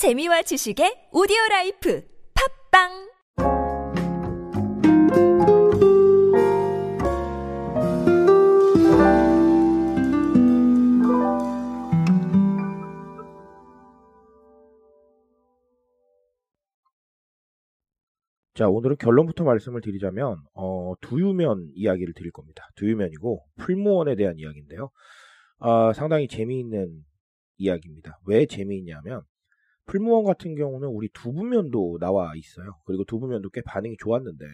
재미와 지식의 오디오 life 팟빵 자, 오늘은 결론부터 말씀을 드리자면, 어, 두유면 이야기를 드릴 겁니다. 두유면이고, 풀무원에 대한 이야기인데요. 아, 상당히 재미있는 이야기입니다. 왜 재미있냐면, 풀무원 같은 경우는 우리 두부면도 나와 있어요. 그리고 두부면도 꽤 반응이 좋았는데,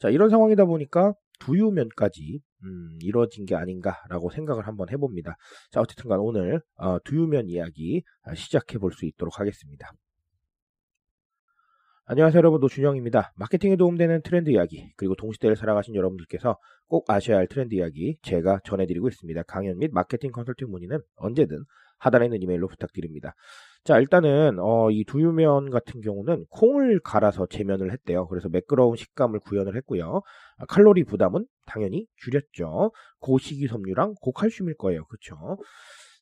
자, 이런 상황이다 보니까 두유면까지, 음, 이루어진 게 아닌가라고 생각을 한번 해봅니다. 자, 어쨌든 간 오늘, 어, 두유면 이야기 아, 시작해 볼 수 있도록 하겠습니다. 안녕하세요 여러분 노준영입니다. 마케팅에 도움되는 트렌드 이야기 그리고 동시대를 살아가신 여러분들께서 꼭 아셔야 할 트렌드 이야기 제가 전해드리고 있습니다. 강연 및 마케팅 컨설팅 문의는 언제든 하단에 있는 이메일로 부탁드립니다. 자 일단은 어, 이 두유면 같은 경우는 콩을 갈아서 제면을 했대요. 그래서 매끄러운 식감을 구현을 했고요. 아, 칼로리 부담은 당연히 줄였죠. 고식이섬유랑 고칼슘일 거예요. 그렇죠?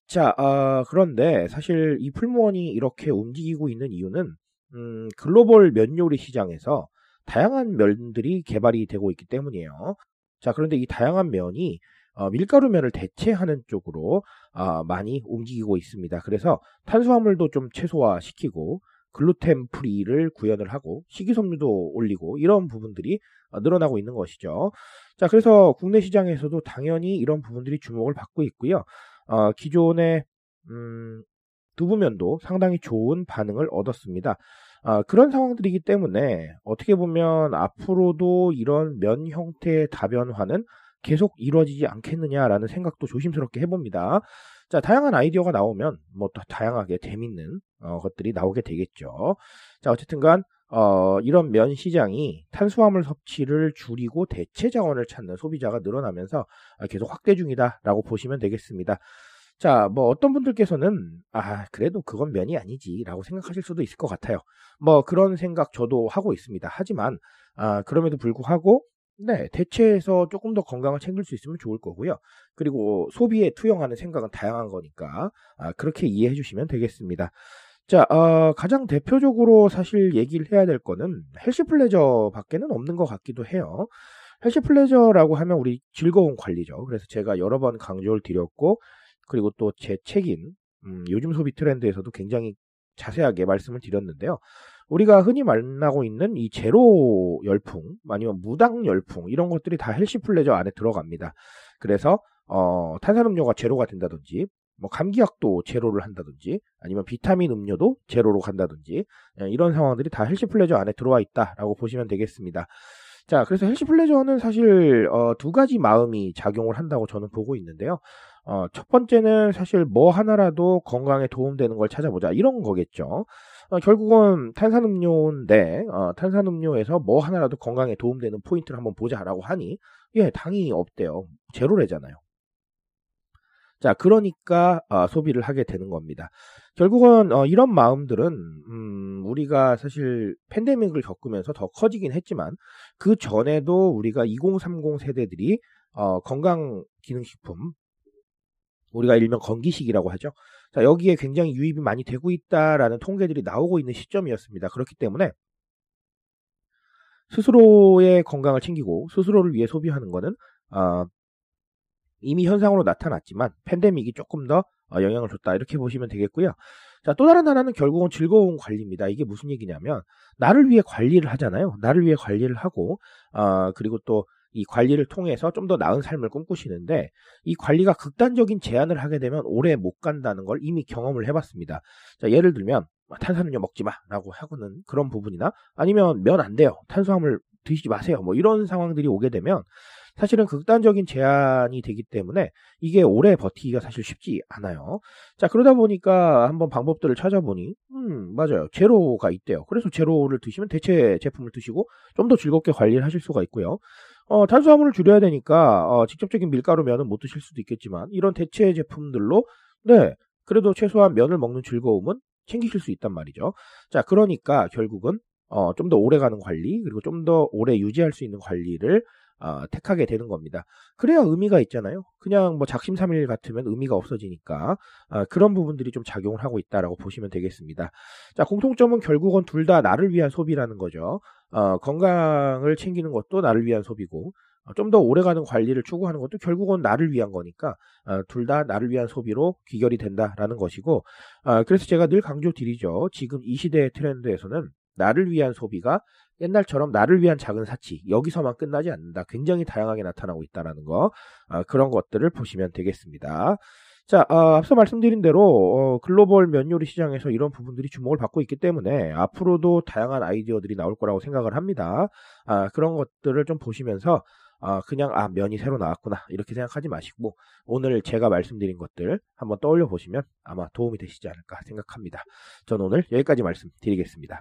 자 어, 그런데 사실 이 풀무원이 이렇게 움직이고 있는 이유는 음, 글로벌 면 요리 시장에서 다양한 면들이 개발이 되고 있기 때문이에요. 자, 그런데 이 다양한 면이 어, 밀가루 면을 대체하는 쪽으로 어, 많이 움직이고 있습니다. 그래서 탄수화물도 좀 최소화시키고 글루텐 프리를 구현을 하고 식이섬유도 올리고 이런 부분들이 어, 늘어나고 있는 것이죠. 자, 그래서 국내 시장에서도 당연히 이런 부분들이 주목을 받고 있고요. 어, 기존의 음, 두부면도 상당히 좋은 반응을 얻었습니다. 아, 그런 상황들이기 때문에 어떻게 보면 앞으로도 이런 면 형태의 다변화는 계속 이루어지지 않겠느냐라는 생각도 조심스럽게 해봅니다. 자, 다양한 아이디어가 나오면 뭐 또 다양하게 재밌는 어, 것들이 나오게 되겠죠. 자, 어쨌든간 어, 이런 면 시장이 탄수화물 섭취를 줄이고 대체 자원을 찾는 소비자가 늘어나면서 계속 확대 중이다라고 보시면 되겠습니다. 자, 뭐 어떤 분들께서는 아, 그래도 그건 면이 아니지라고 생각하실 수도 있을 것 같아요. 뭐 그런 생각 저도 하고 있습니다. 하지만 아, 그럼에도 불구하고 네, 대체해서 조금 더 건강을 챙길 수 있으면 좋을 거고요. 그리고 소비에 투영하는 생각은 다양한 거니까 아, 그렇게 이해해 주시면 되겠습니다. 자, 어, 가장 대표적으로 사실 얘기를 해야 될 거는 healthy pleasure 밖에는 없는 것 같기도 해요. healthy pleasure라고 하면 우리 즐거운 관리죠. 그래서 제가 여러 번 강조를 드렸고 그리고 또 제 책인 음, 요즘 소비 트렌드에서도 굉장히 자세하게 말씀을 드렸는데요. 우리가 흔히 만나고 있는 이 제로 열풍 아니면 무당 열풍 이런 것들이 다 healthy pleasure 안에 들어갑니다. 그래서 어, 탄산음료가 제로가 된다든지 뭐 감기약도 제로를 한다든지 아니면 비타민 음료도 제로로 간다든지 예, 이런 상황들이 다 healthy pleasure 안에 들어와 있다라고 보시면 되겠습니다. 자, 그래서 healthy pleasure는 사실 어, 두 가지 마음이 작용을 한다고 저는 보고 있는데요. 어, 첫 번째는 사실 뭐 하나라도 건강에 도움되는 걸 찾아보자 이런 거겠죠. 어, 결국은 탄산음료인데 어, 탄산음료에서 뭐 하나라도 건강에 도움되는 포인트를 한번 보자라고 하니 예 당이 없대요. 제로래잖아요. 자 그러니까 어, 소비를 하게 되는 겁니다. 결국은 어, 이런 마음들은 음, 우리가 사실 팬데믹을 겪으면서 더 커지긴 했지만 그 전에도 우리가 2030 세대들이 어, 건강 기능식품 우리가 일명 건기식이라고 하죠. 자, 여기에 굉장히 유입이 많이 되고 있다라는 통계들이 나오고 있는 시점이었습니다. 그렇기 때문에 스스로의 건강을 챙기고 스스로를 위해 소비하는 것은 어, 이미 현상으로 나타났지만 팬데믹이 조금 더 어, 영향을 줬다 이렇게 보시면 되겠고요. 자, 또 다른 하나는 결국은 즐거운 관리입니다. 이게 무슨 얘기냐면 나를 위해 관리를 하잖아요. 나를 위해 관리를 하고 어, 그리고 또 이 관리를 통해서 좀 더 나은 삶을 꿈꾸시는데 이 관리가 극단적인 제한을 하게 되면 오래 못 간다는 걸 이미 경험을 해봤습니다. 자, 예를 들면 뭐 탄산음료 먹지 마라고 하고는 그런 부분이나 아니면 면 안 돼요. 탄수화물 드시지 마세요. 뭐 이런 상황들이 오게 되면 사실은 극단적인 제한이 되기 때문에 이게 오래 버티기가 사실 쉽지 않아요. 자, 그러다 보니까 한번 방법들을 찾아보니, 음, 맞아요. 제로가 있대요. 그래서 제로를 드시면 대체 제품을 드시고 좀 더 즐겁게 관리를 하실 수가 있고요. 어, 탄수화물을 줄여야 되니까 어, 직접적인 밀가루 면은 못 드실 수도 있겠지만 이런 대체 제품들로 네 그래도 최소한 면을 먹는 즐거움은 챙기실 수 있단 말이죠. 자 그러니까 결국은 어, 좀 더 오래 가는 관리 그리고 좀 더 오래 유지할 수 있는 관리를 어, 택하게 되는 겁니다. 그래야 의미가 있잖아요. 그냥 뭐 작심삼일 같으면 의미가 없어지니까 어, 그런 부분들이 좀 작용을 하고 있다라고 보시면 되겠습니다. 자, 공통점은 결국은 둘 다 나를 위한 소비라는 거죠. 어, 건강을 챙기는 것도 나를 위한 소비고 어, 좀더 오래가는 관리를 추구하는 것도 결국은 나를 위한 거니까 어, 둘다 나를 위한 소비로 귀결이 된다라는 것이고 어, 그래서 제가 늘 강조드리죠. 지금 이 시대의 트렌드에서는 나를 위한 소비가 옛날처럼 나를 위한 작은 사치 여기서만 끝나지 않는다. 굉장히 다양하게 나타나고 있다라는 거 어, 그런 것들을 보시면 되겠습니다. 자, 어, 앞서 말씀드린 대로 어, 글로벌 면요리 시장에서 이런 부분들이 주목을 받고 있기 때문에 앞으로도 다양한 아이디어들이 나올 거라고 생각을 합니다. 아, 그런 것들을 좀 보시면서 아, 그냥 아 면이 새로 나왔구나 이렇게 생각하지 마시고 오늘 제가 말씀드린 것들 한번 떠올려 보시면 아마 도움이 되시지 않을까 생각합니다. 전 오늘 여기까지 말씀드리겠습니다.